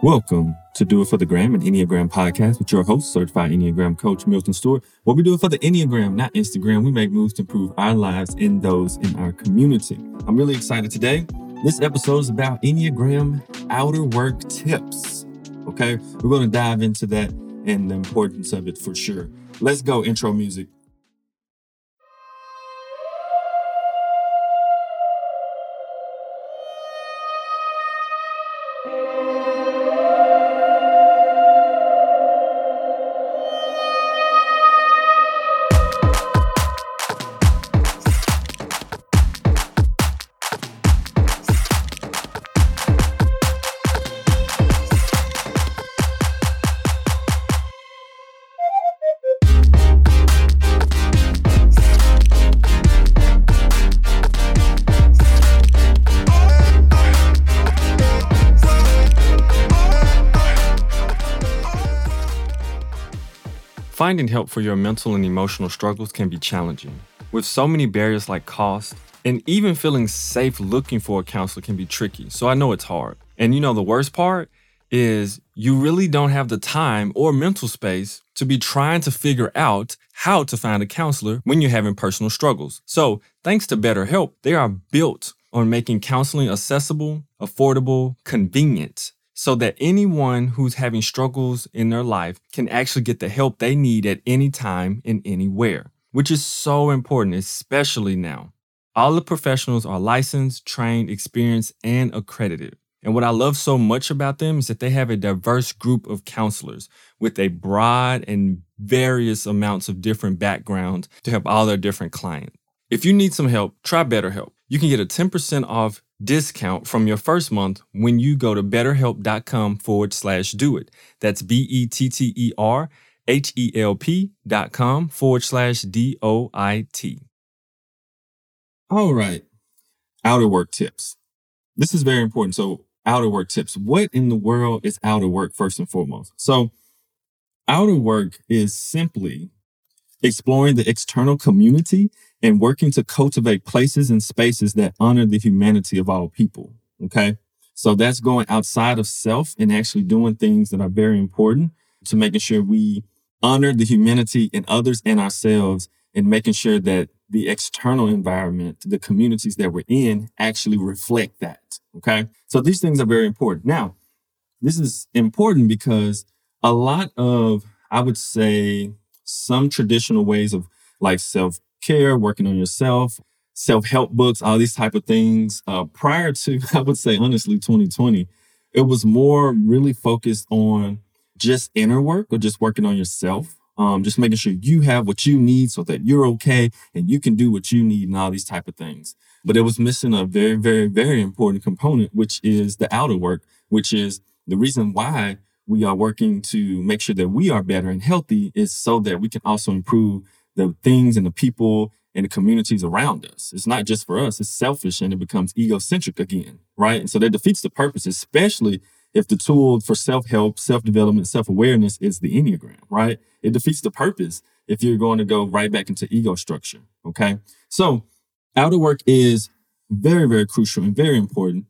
Welcome to Do It for the Gram, an Enneagram podcast with your host, certified Enneagram coach Milton Stewart. What we do it for the Enneagram, not Instagram. We make moves to improve our lives and those in our community. I'm really excited today. This episode is about Enneagram outer work tips. Okay, we're going to dive into that and the importance of it for sure. Let's go, intro music. Finding help for your mental and emotional struggles can be challenging. With so many barriers like cost, and even feeling safe looking for a counselor can be tricky. So I know it's hard. And you know, the worst part is you really don't have the time or mental space to be trying to figure out how to find a counselor when you're having personal struggles. So, thanks to BetterHelp, they are built on making counseling accessible, affordable, convenient, so that anyone who's having struggles in their life can actually get the help they need at any time and anywhere, which is so important, especially now. All the professionals are licensed, trained, experienced, and accredited. And what I love so much about them is that they have a diverse group of counselors with a broad and various amounts of different backgrounds to help all their different clients. If you need some help, try BetterHelp. You can get a 10% off discount from your first month when you go to betterhelp.com forward slash do it. That's B E T T E R H E L P dot com forward slash D O I T. All right. Outer work tips. This is very important. So, outer work tips. What in the world is outer work, first and foremost? So, outer work is simply exploring the external community and working to cultivate places and spaces that honor the humanity of all people. Okay. So that's going outside of self and actually doing things that are very important to making sure we honor the humanity in others and ourselves and making sure that the external environment, the communities that we're in actually reflect that. Okay. So these things are very important. Now, this is important because a lot of, I would say, some traditional ways of like self care, working on yourself, self-help books, all these type of things. Uh, prior to, I would say honestly, 2020, it was more really focused on just inner work or just working on yourself. Um, just making sure you have what you need so that you're okay and you can do what you need and all these type of things. But it was missing a very, very, very important component, which is the outer work, which is the reason why we are working to make sure that we are better and healthy is so that we can also improve the things and the people and the communities around us. It's not just for us, it's selfish and it becomes egocentric again, right? And so that defeats the purpose, especially if the tool for self help, self development, self awareness is the Enneagram, right? It defeats the purpose if you're going to go right back into ego structure, okay? So, outer work is very, very crucial and very important.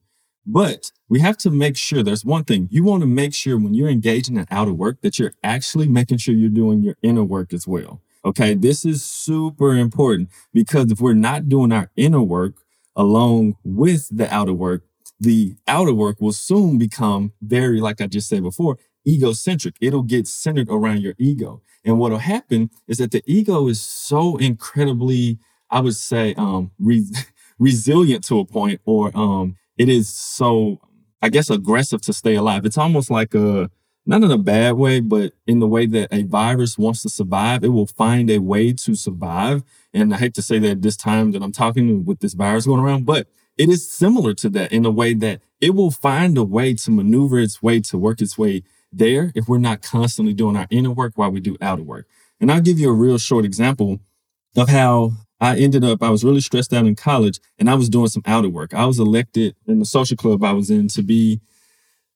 But we have to make sure there's one thing you want to make sure when you're engaging in outer work that you're actually making sure you're doing your inner work as well. Okay. This is super important because if we're not doing our inner work along with the outer work, the outer work will soon become very, like I just said before, egocentric. It'll get centered around your ego. And what'll happen is that the ego is so incredibly, I would say, um, re- resilient to a point, or um, it is so, I guess, aggressive to stay alive. It's almost like a, not in a bad way, but in the way that a virus wants to survive, it will find a way to survive. And I hate to say that this time that I'm talking with this virus going around, but it is similar to that in a way that it will find a way to maneuver its way to work its way there if we're not constantly doing our inner work while we do outer work. And I'll give you a real short example of how I ended up, I was really stressed out in college and I was doing some outer work. I was elected in the social club I was in to be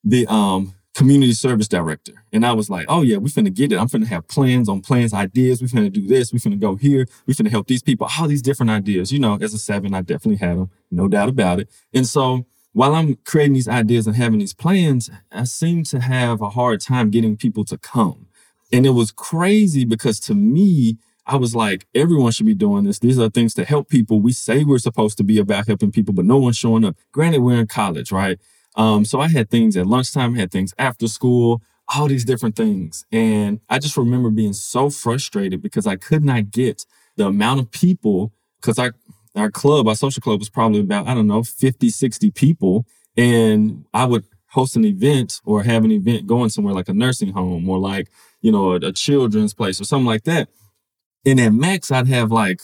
the um community service director. And I was like, oh yeah, we finna get it. I'm finna have plans on plans, ideas. We finna do this. We finna go here. We finna help these people. All these different ideas. You know, as a seven, I definitely had them, no doubt about it. And so while I'm creating these ideas and having these plans, I seem to have a hard time getting people to come. And it was crazy because to me, I was like, everyone should be doing this. These are things to help people. We say we're supposed to be about helping people, but no one's showing up. Granted, we're in college, right? Um, so I had things at lunchtime, had things after school, all these different things. And I just remember being so frustrated because I could not get the amount of people, because our, our club, our social club was probably about, I don't know, 50, 60 people. And I would host an event or have an event going somewhere like a nursing home or like, you know, a, a children's place or something like that. And at max, I'd have like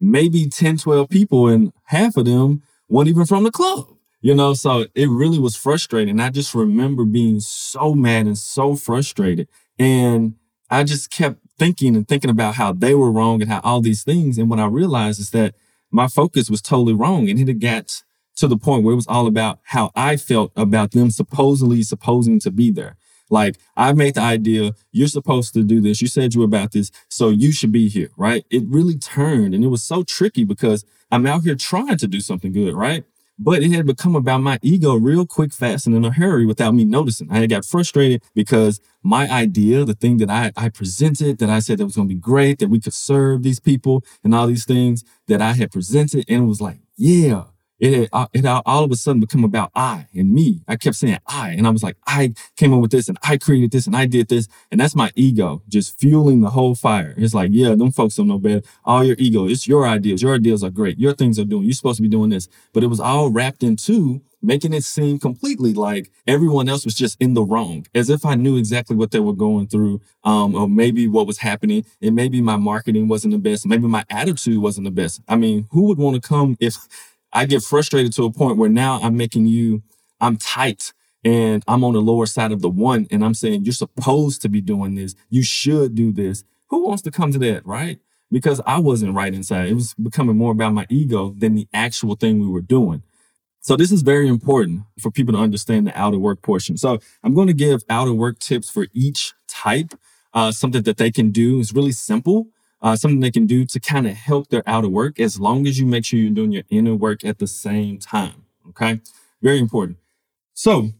maybe 10, 12 people, and half of them weren't even from the club. You know, so it really was frustrating. I just remember being so mad and so frustrated. And I just kept thinking and thinking about how they were wrong and how all these things. And what I realized is that my focus was totally wrong. And it had got to the point where it was all about how I felt about them supposedly supposing to be there. Like I made the idea, you're supposed to do this. You said you were about this, so you should be here, right? It really turned and it was so tricky because I'm out here trying to do something good, right? But it had become about my ego real quick, fast, and in a hurry without me noticing. I got frustrated because my idea, the thing that I, I presented, that I said that was going to be great, that we could serve these people and all these things that I had presented, and it was like, yeah, it had, uh, it had all of a sudden become about I and me. I kept saying I, and I was like, I came up with this, and I created this, and I did this, and that's my ego just fueling the whole fire. It's like, yeah, them folks don't know better. All your ego, it's your ideas. Your ideas are great. Your things are doing. You're supposed to be doing this, but it was all wrapped into making it seem completely like everyone else was just in the wrong, as if I knew exactly what they were going through, um, or maybe what was happening, and maybe my marketing wasn't the best, maybe my attitude wasn't the best. I mean, who would want to come if I get frustrated to a point where now I'm making you, I'm tight and I'm on the lower side of the one and I'm saying you're supposed to be doing this. You should do this. Who wants to come to that, right? Because I wasn't right inside. It was becoming more about my ego than the actual thing we were doing. So this is very important for people to understand the outer work portion. So I'm going to give outer work tips for each type, uh, something that they can do. is really simple uh, something they can do to kind of help their outer work as long as you make sure you're doing your inner work at the same time. Okay. Very important. So,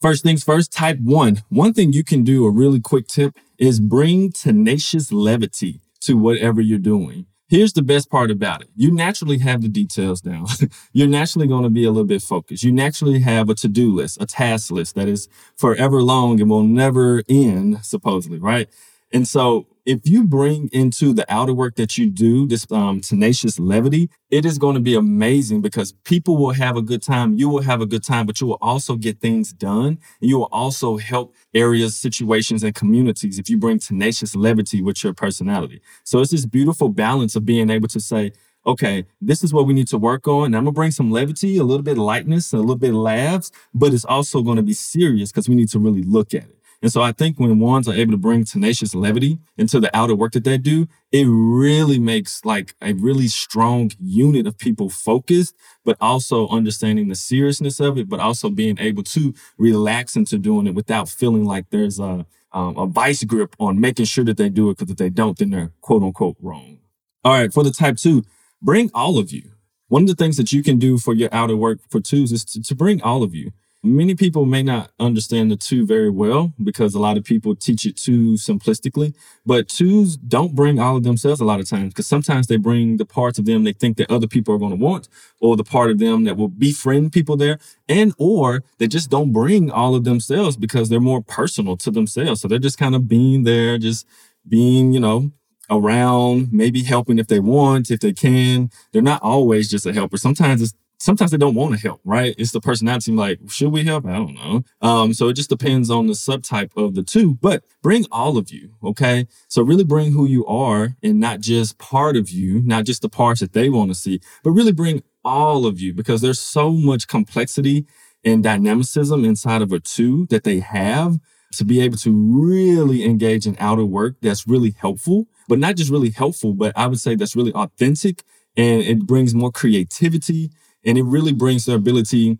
first things first, type one. One thing you can do, a really quick tip, is bring tenacious levity to whatever you're doing. Here's the best part about it. You naturally have the details down. You're naturally going to be a little bit focused. You naturally have a to-do list, a task list that is forever long and will never end, supposedly, right? And so if you bring into the outer work that you do this um, tenacious levity, it is going to be amazing because people will have a good time. You will have a good time, but you will also get things done. And you will also help areas, situations, and communities if you bring tenacious levity with your personality. So it's this beautiful balance of being able to say, okay, this is what we need to work on. And I'm gonna bring some levity, a little bit of lightness, a little bit of laughs, but it's also gonna be serious because we need to really look at it. And so I think when ones are able to bring tenacious levity into the outer work that they do, it really makes like a really strong unit of people focused, but also understanding the seriousness of it, but also being able to relax into doing it without feeling like there's a, um, a vice grip on making sure that they do it. Because if they don't, then they're quote unquote wrong. All right. For the type two, bring all of you. One of the things that you can do for your outer work for twos is to, to bring all of you. Many people may not understand the two very well because a lot of people teach it too simplistically. But twos don't bring all of themselves a lot of times because sometimes they bring the parts of them they think that other people are going to want, or the part of them that will befriend people there, and or they just don't bring all of themselves because they're more personal to themselves. So they're just kind of being there, just being, you know, around, maybe helping if they want, if they can. They're not always just a helper. Sometimes it's sometimes they don't want to help, right? It's the personality like, should we help? I don't know. Um, so it just depends on the subtype of the two, but bring all of you, okay? So really bring who you are and not just part of you, not just the parts that they want to see, but really bring all of you because there's so much complexity and dynamicism inside of a two that they have to be able to really engage in outer work that's really helpful, but not just really helpful, but I would say that's really authentic and it brings more creativity and it really brings the ability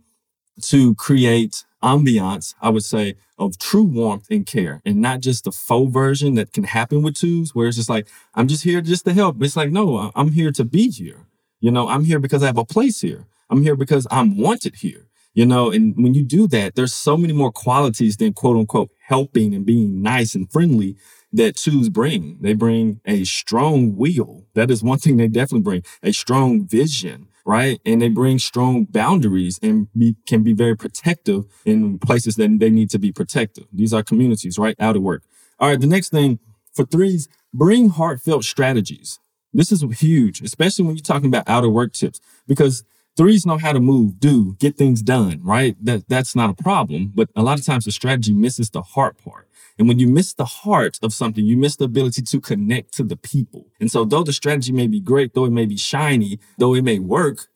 to create ambiance, I would say, of true warmth and care and not just the faux version that can happen with twos where it's just like, I'm just here just to help. It's like, no, I'm here to be here. You know, I'm here because I have a place here. I'm here because I'm wanted here. You know, and when you do that, there's so many more qualities than quote unquote helping and being nice and friendly that twos bring. They bring a strong will. That is one thing they definitely bring a strong vision, right? And they bring strong boundaries and be, can be very protective in places that they need to be protective. These are communities, right? Outer work. All right. The next thing for threes, bring heartfelt strategies. This is huge, especially when you're talking about outer work tips, because threes know how to move, do, get things done, right? That that's not a problem. But a lot of times the strategy misses the heart part. And when you miss the heart of something, you miss the ability to connect to the people. And so though the strategy may be great, though it may be shiny, though it may work,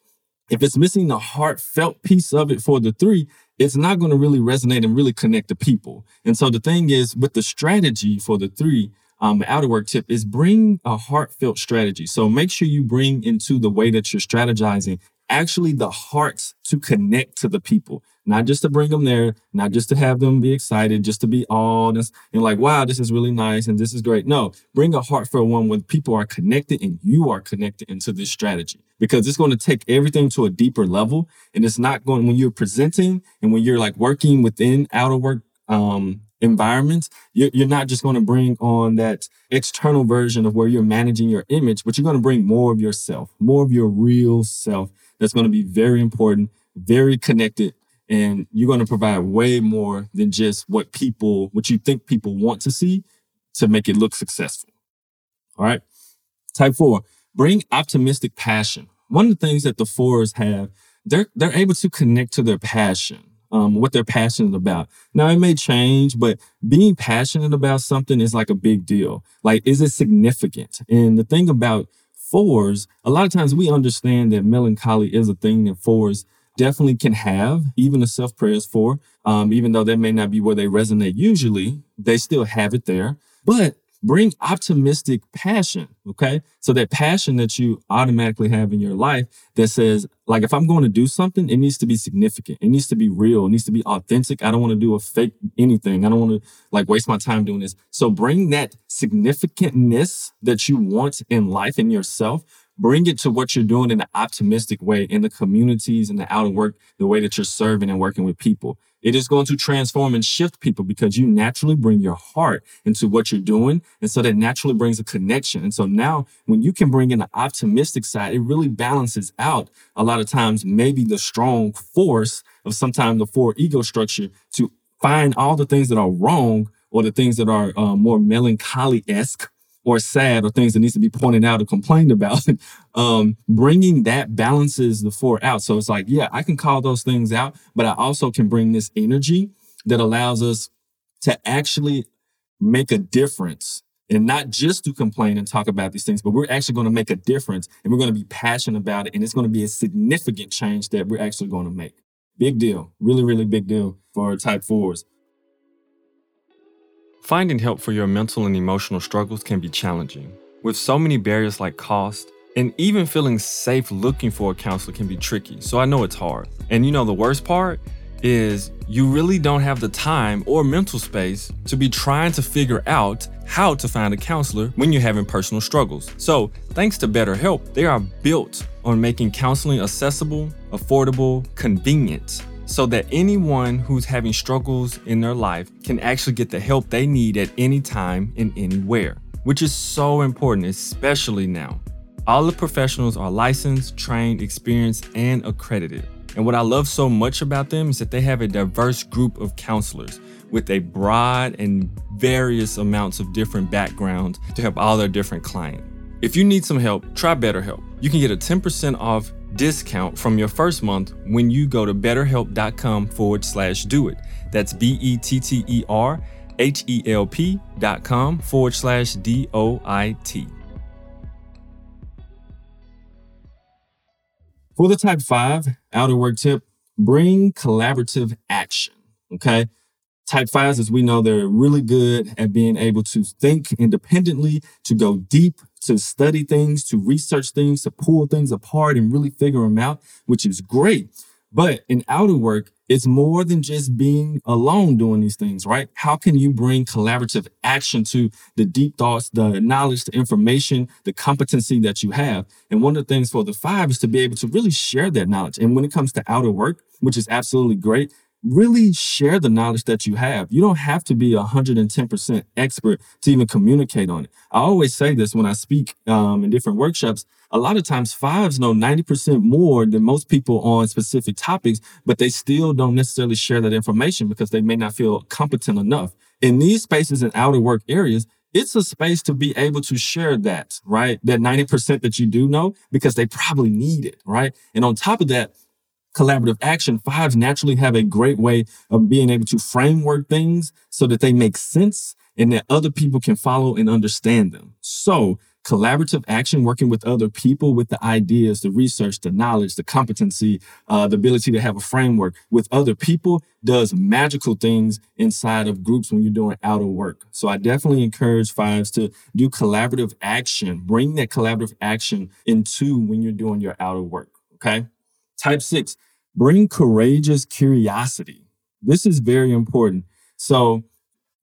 if it's missing the heartfelt piece of it for the three, it's not going to really resonate and really connect to people. And so the thing is with the strategy for the three, um, outer work tip is bring a heartfelt strategy. So make sure you bring into the way that you're strategizing actually the hearts to connect to the people, not just to bring them there, not just to have them be excited, just to be all this and like, wow, this is really nice and this is great. No, bring a heartfelt one when people are connected and you are connected into this strategy because it's going to take everything to a deeper level. And it's not going, when you're presenting and when you're like working within outer work, um, environments, you're not just going to bring on that external version of where you're managing your image, but you're going to bring more of yourself, more of your real self that's going to be very important, very connected, and you're going to provide way more than just what people, what you think people want to see to make it look successful. All right. Type four, bring optimistic passion. One of the things that the fours have, they're, they're able to connect to their passion. Um, what they're passionate about. Now it may change, but being passionate about something is like a big deal. Like, is it significant? And the thing about fours, a lot of times we understand that melancholy is a thing that fours definitely can have, even the self pres four, um, even though that may not be where they resonate usually, they still have it there. But bring optimistic passion. Okay. So that passion that you automatically have in your life that says, like, if I'm going to do something, it needs to be significant. It needs to be real. It needs to be authentic. I don't want to do a fake anything. I don't want to like waste my time doing this. So bring that significantness that you want in life in yourself. Bring it to what you're doing in an optimistic way in the communities and the outer work, the way that you're serving and working with people. It is going to transform and shift people because you naturally bring your heart into what you're doing. And so that naturally brings a connection. And so now when you can bring in the optimistic side, it really balances out a lot of times, maybe the strong force of sometimes the four ego structure to find all the things that are wrong or the things that are uh, more melancholy esque or sad or things that needs to be pointed out or complained about, um, bringing that balances the four out. So it's like, yeah, I can call those things out, but I also can bring this energy that allows us to actually make a difference and not just to complain and talk about these things, but we're actually going to make a difference and we're going to be passionate about it. And it's going to be a significant change that we're actually going to make. Big deal. Really, really big deal for type fours. Finding help for your mental and emotional struggles can be challenging. With so many barriers like cost, and even feeling safe looking for a counselor can be tricky, so I know it's hard. And you know, the worst part is you really don't have the time or mental space to be trying to figure out how to find a counselor when you're having personal struggles. So, thanks to BetterHelp, they are built on making counseling accessible, affordable, convenient so that anyone who's having struggles in their life can actually get the help they need at any time and anywhere, which is so important, especially now. All the professionals are licensed, trained, experienced, and accredited. And what I love so much about them is that they have a diverse group of counselors with a broad and various amounts of different backgrounds to help all their different clients. If you need some help, try BetterHelp. You can get a 10% off discount from your first month when you go to betterhelp.com forward slash do it. That's B E T T E R H E L P dot com forward slash D O I T. For the type five outer work tip, bring collaborative action. Okay. Type fives, as we know, they're really good at being able to think independently, to go deep, to study things, to research things, to pull things apart and really figure them out, which is great. But in outer work, it's more than just being alone doing these things, right? How can you bring collaborative action to the deep thoughts, the knowledge, the information, the competency that you have? And one of the things for the five is to be able to really share that knowledge. And when it comes to outer work, which is absolutely great, really share the knowledge that you have. You don't have to be 110% expert to even communicate on it. I always say this when I speak um, in different workshops. A lot of times fives know 90% more than most people on specific topics, but they still don't necessarily share that information because they may not feel competent enough. In these spaces and outer work areas, it's a space to be able to share that, right? That 90% that you do know because they probably need it, right? And on top of that, collaborative action, fives naturally have a great way of being able to framework things so that they make sense and that other people can follow and understand them. So collaborative action, working with other people with the ideas, the research, the knowledge, the competency, uh, the ability to have a framework with other people does magical things inside of groups when you're doing outer work. So I definitely encourage fives to do collaborative action, bring that collaborative action into when you're doing your outer work. Okay. Type six, bring courageous curiosity. This is very important. So,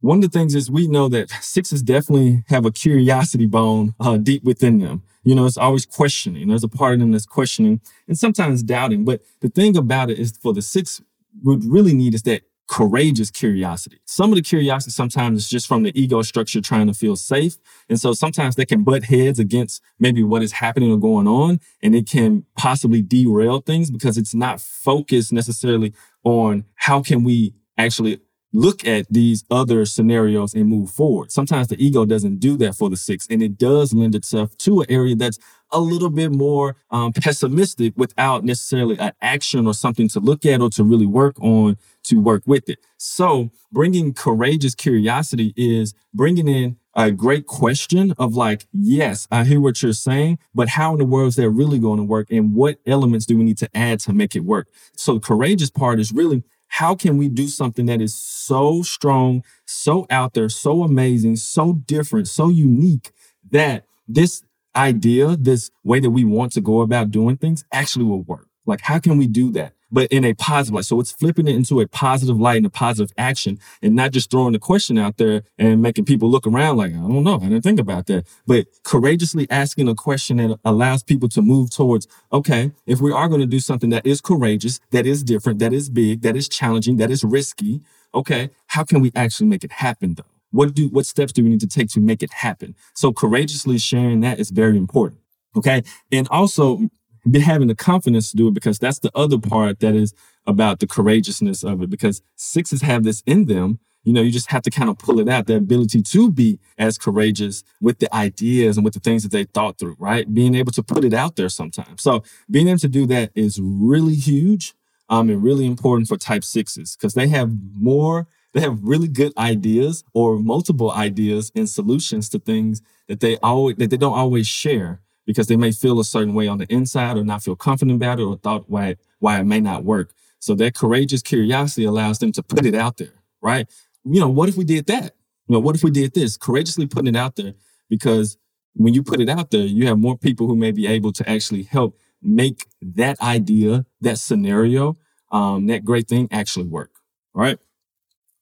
one of the things is we know that sixes definitely have a curiosity bone uh, deep within them. You know, it's always questioning. There's a part of them that's questioning and sometimes doubting. But the thing about it is for the six, would really need is that courageous curiosity. Some of the curiosity sometimes is just from the ego structure trying to feel safe. And so sometimes they can butt heads against maybe what is happening or going on. And it can possibly derail things because it's not focused necessarily on how can we actually look at these other scenarios and move forward. Sometimes the ego doesn't do that for the six, and it does lend itself to an area that's a little bit more um, pessimistic without necessarily an action or something to look at or to really work on to work with it. So bringing courageous curiosity is bringing in a great question of like, yes, I hear what you're saying, but how in the world is that really going to work? And what elements do we need to add to make it work? So the courageous part is really how can we do something that is so strong, so out there, so amazing, so different, so unique that this idea, this way that we want to go about doing things actually will work? Like, how can we do that? But in a positive light. So it's flipping it into a positive light and a positive action and not just throwing the question out there and making people look around like, I don't know. I didn't think about that. But courageously asking a question that allows people to move towards, okay, if we are going to do something that is courageous, that is different, that is big, that is challenging, that is risky, okay, how can we actually make it happen though? What do, what steps do we need to take to make it happen? So courageously sharing that is very important. Okay. And also having the confidence to do it because that's the other part that is about the courageousness of it because sixes have this in them. You know you just have to kind of pull it out the ability to be as courageous with the ideas and with the things that they thought through right? Being able to put it out there sometimes. So being able to do that is really huge um, and really important for type sixes because they have more they have really good ideas or multiple ideas and solutions to things that they always that they don't always share because they may feel a certain way on the inside or not feel confident about it or thought why why it may not work. So that courageous curiosity allows them to put it out there, right? You know, what if we did that? You know, what if we did this? Courageously putting it out there because when you put it out there, you have more people who may be able to actually help make that idea, that scenario, um, that great thing actually work. All right.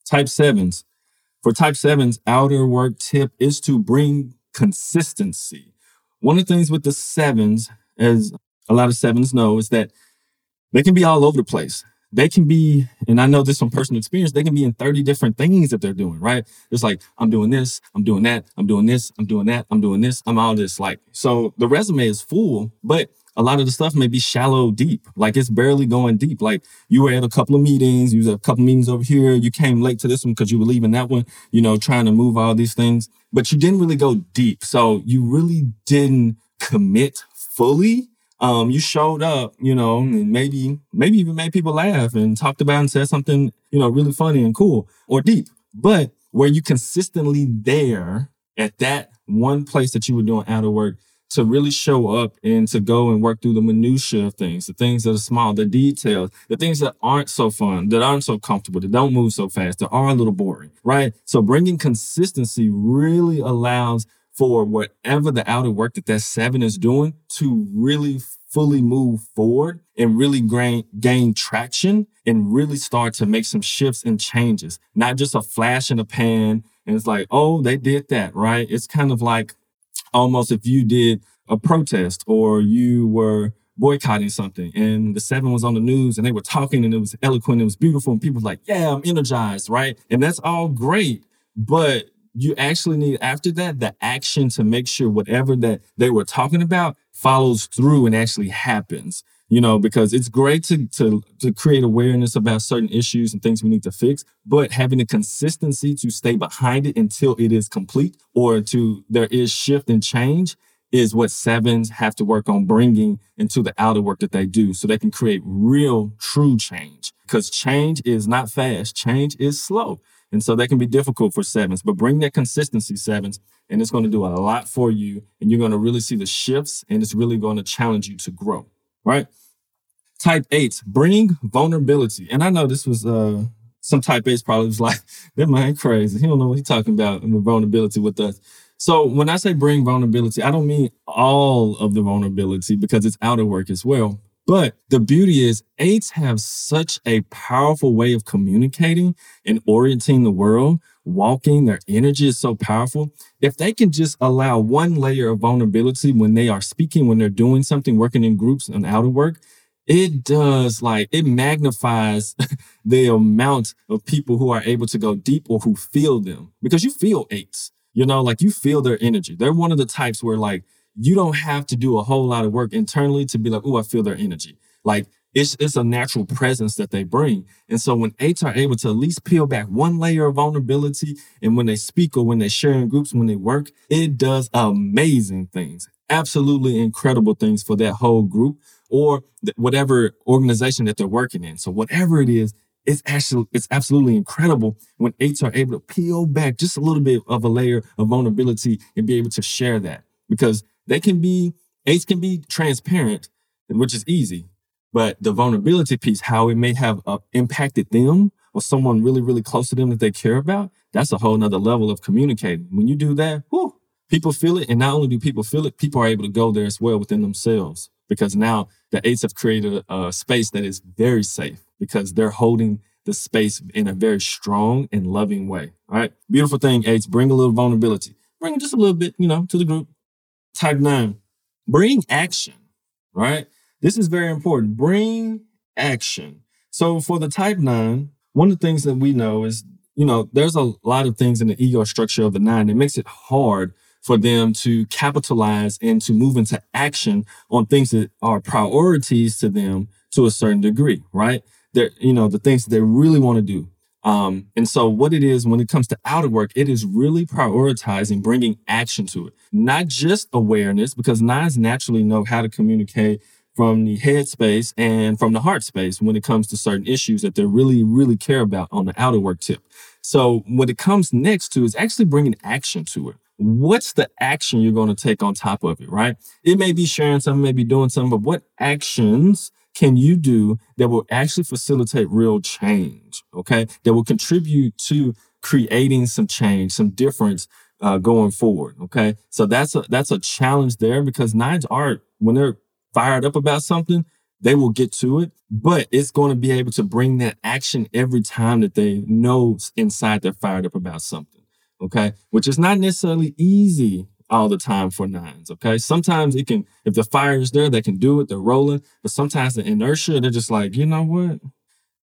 Type sevens. For type sevens, outer work tip is to bring consistency. One of the things with the sevens, as a lot of sevens know, is that they can be all over the place. They can be, and I know this from personal experience, they can be in 30 different things that they're doing, right? It's like, I'm doing this, I'm doing that, I'm doing this, I'm doing that, I'm doing this, I'm all this. Like, so the resume is full, but a lot of the stuff may be shallow deep. Like it's barely going deep. Like you were at a couple of meetings, you was at a couple of meetings over here, you came late to this one because you were leaving that one, you know, trying to move all these things but you didn't really go deep. So you really didn't commit fully. Um, you showed up, you know, and maybe, maybe even made people laugh and talked about and said something, you know, really funny and cool or deep. But were you consistently there at that one place that you were doing outer work to really show up and to go and work through the minutia of things, the things that are small, the details, the things that aren't so fun, that aren't so comfortable, that don't move so fast, that are a little boring, right? So bringing consistency really allows for whatever the outer work that that seven is doing to really fully move forward and really gain, gain traction and really start to make some shifts and changes, not just a flash in the pan. And it's like, oh, they did that, right? It's kind of like almost if you did a protest or you were boycotting something and the seven was on the news and they were talking and it was eloquent, it was beautiful, and people were like, yeah, I'm energized, right? And that's all great. But you actually need after that the action to make sure whatever that they were talking about follows through and actually happens you know because it's great to to to create awareness about certain issues and things we need to fix but having the consistency to stay behind it until it is complete or to there is shift and change is what sevens have to work on bringing into the outer work that they do so they can create real true change because change is not fast change is slow and so that can be difficult for sevens, but bring that consistency, sevens, and it's going to do a lot for you. And you're going to really see the shifts and it's really going to challenge you to grow, right? Type eight, bring vulnerability. And I know this was, uh, some type eights probably was like, that man crazy. He don't know what he's talking about with vulnerability with us. So when I say bring vulnerability, I don't mean all of the vulnerability because it's outer work as well. But the beauty is, eights have such a powerful way of communicating and orienting the world. Walking, their energy is so powerful. If they can just allow one layer of vulnerability when they are speaking, when they're doing something, working in groups and outer work, it does like it magnifies the amount of people who are able to go deep or who feel them because you feel eights, you know, like you feel their energy. They're one of the types where like you don't have to do a whole lot of work internally to be like, oh, I feel their energy. Like it's it's a natural presence that they bring. And so when eights are able to at least peel back one layer of vulnerability, and when they speak or when they share in groups, when they work, it does amazing things, absolutely incredible things for that whole group or th- whatever organization that they're working in. So whatever it is, it's actually it's absolutely incredible when eights are able to peel back just a little bit of a layer of vulnerability and be able to share that because they can be, eights can be transparent, which is easy. But the vulnerability piece, how it may have uh, impacted them or someone really, really close to them that they care about, that's a whole nother level of communicating. When you do that, whew, people feel it. And not only do people feel it, people are able to go there as well within themselves because now the eights have created a, a space that is very safe because they're holding the space in a very strong and loving way. All right. Beautiful thing, eights. Bring a little vulnerability. Bring just a little bit, you know, to the group. Type nine, bring action, right? This is very important. Bring action. So for the type nine, one of the things that we know is, you know, there's a lot of things in the ego structure of the nine that makes it hard for them to capitalize and to move into action on things that are priorities to them to a certain degree, right? They're, you know, the things that they really want to do. Um, and so what it is when it comes to outer work, it is really prioritizing bringing action to it, not just awareness, because nines naturally know how to communicate from the head space and from the heart space when it comes to certain issues that they really, really care about on the outer work tip. So what it comes next to is actually bringing action to it. What's the action you're going to take on top of it, right? It may be sharing something, maybe doing something, but what actions can you do that will actually facilitate real change? Okay. That will contribute to creating some change, some difference uh, going forward. Okay. So that's a, that's a challenge there because nines are, when they're fired up about something, they will get to it, but it's going to be able to bring that action every time that they know inside they're fired up about something. Okay. Which is not necessarily easy all the time for nines. Okay. Sometimes it can, if the fire is there, they can do it, they're rolling. But sometimes the inertia, they're just like, you know what?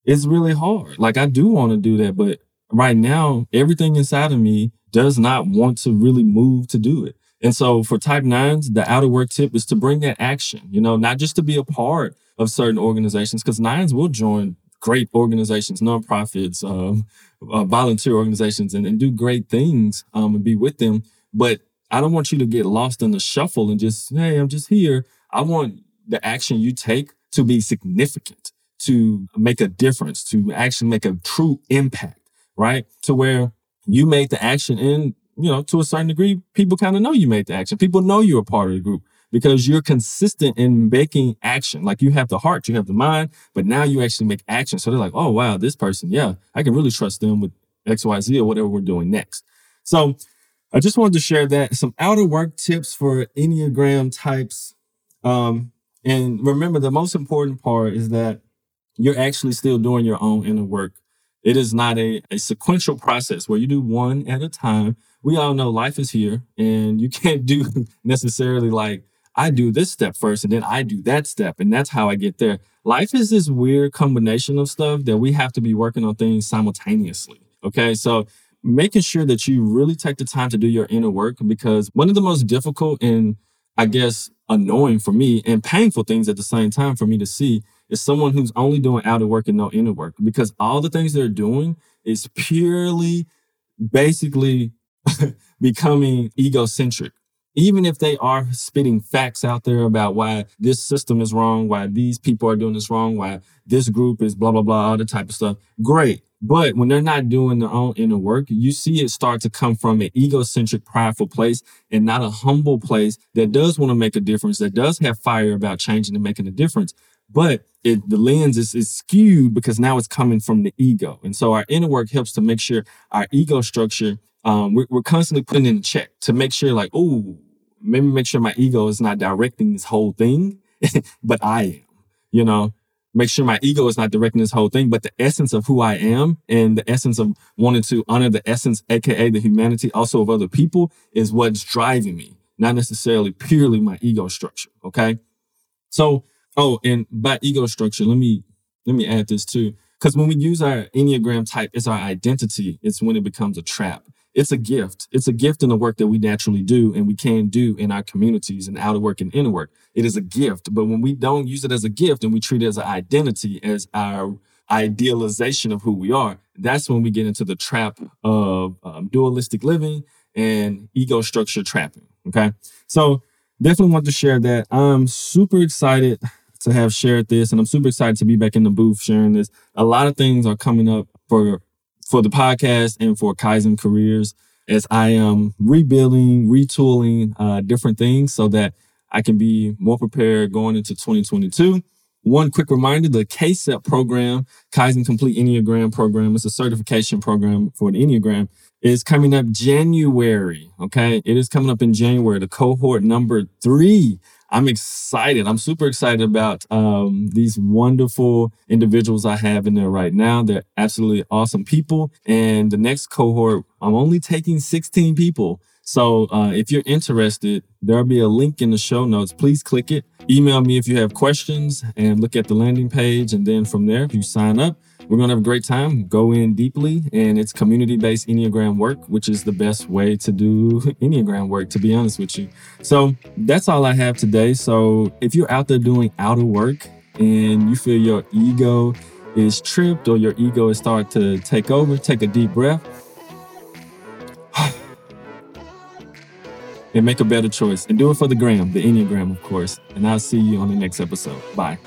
It's really hard. Like I do want to do that, but right now, everything inside of me does not want to really move to do it. And so for type nines, the outer work tip is to bring that action, you know, not just to be a part of certain organizations, because nines will join great organizations, nonprofits, um, uh, volunteer organizations, and, and do great things um, and be with them. But I don't want you to get lost in the shuffle and just, hey, I'm just here. I want the action you take to be significant, to make a difference, to actually make a true impact, right? To where you made the action and, you know, to a certain degree, people kind of know you made the action. People know you're a part of the group because you're consistent in making action. Like you have the heart, you have the mind, but now you actually make action. So they're like, oh, wow, this person, yeah, I can really trust them with X, Y, Z or whatever we're doing next. So I just wanted to share that some outer work tips for Enneagram types. Um, And remember, the most important part is that you're actually still doing your own inner work. It is not a, a sequential process where you do one at a time. We all know life is here and you can't do necessarily like, I do this step first and then I do that step. And that's how I get there. Life is this weird combination of stuff that we have to be working on things simultaneously. Okay. So making sure that you really take the time to do your inner work because one of the most difficult and I guess annoying for me and painful things at the same time for me to see is someone who's only doing outer work and no inner work because all the things they're doing is purely basically becoming egocentric. Even if they are spitting facts out there about why this system is wrong, why these people are doing this wrong, why this group is blah, blah, blah, all the type of stuff. Great. But when they're not doing their own inner work, you see it start to come from an egocentric, prideful place and not a humble place that does want to make a difference, that does have fire about changing and making a difference. But it, the lens is, is skewed because now it's coming from the ego. And so our inner work helps to make sure our ego structure, um, we're, we're constantly putting in a check to make sure like, oh, maybe make sure my ego is not directing this whole thing, but I am, you know, make sure my ego is not directing this whole thing, but the essence of who I am and the essence of wanting to honor the essence, aka the humanity also of other people is what's driving me, not necessarily purely my ego structure. Okay. So, oh, and by ego structure, let me, let me add this too. Cause when we use our Enneagram type, it's our identity. It's when it becomes a trap it's a gift. It's a gift in the work that we naturally do and we can do in our communities and outer work and inner work. It is a gift. But when we don't use it as a gift and we treat it as an identity, as our idealization of who we are, that's when we get into the trap of um, dualistic living and ego structure trapping. Okay. So definitely want to share that. I'm super excited to have shared this and I'm super excited to be back in the booth sharing this. A lot of things are coming up for for the podcast and for Kaizen careers as I am rebuilding, retooling uh, different things so that I can be more prepared going into 2022. One quick reminder, the KCEP program, Kaizen Complete Enneagram program, it's a certification program for the Enneagram, is coming up January. Okay. It is coming up in January, the cohort number three. I'm excited. I'm super excited about um, these wonderful individuals I have in there right now. They're absolutely awesome people. And the next cohort, I'm only taking 16 people. So uh, if you're interested, there'll be a link in the show notes. Please click it. Email me if you have questions and look at the landing page. And then from there, if you sign up, we're going to have a great time. Go in deeply, and it's community based Enneagram work, which is the best way to do Enneagram work, to be honest with you. So that's all I have today. So if you're out there doing outer work and you feel your ego is tripped or your ego is starting to take over, take a deep breath and make a better choice and do it for the gram, the Enneagram, of course. And I'll see you on the next episode. Bye.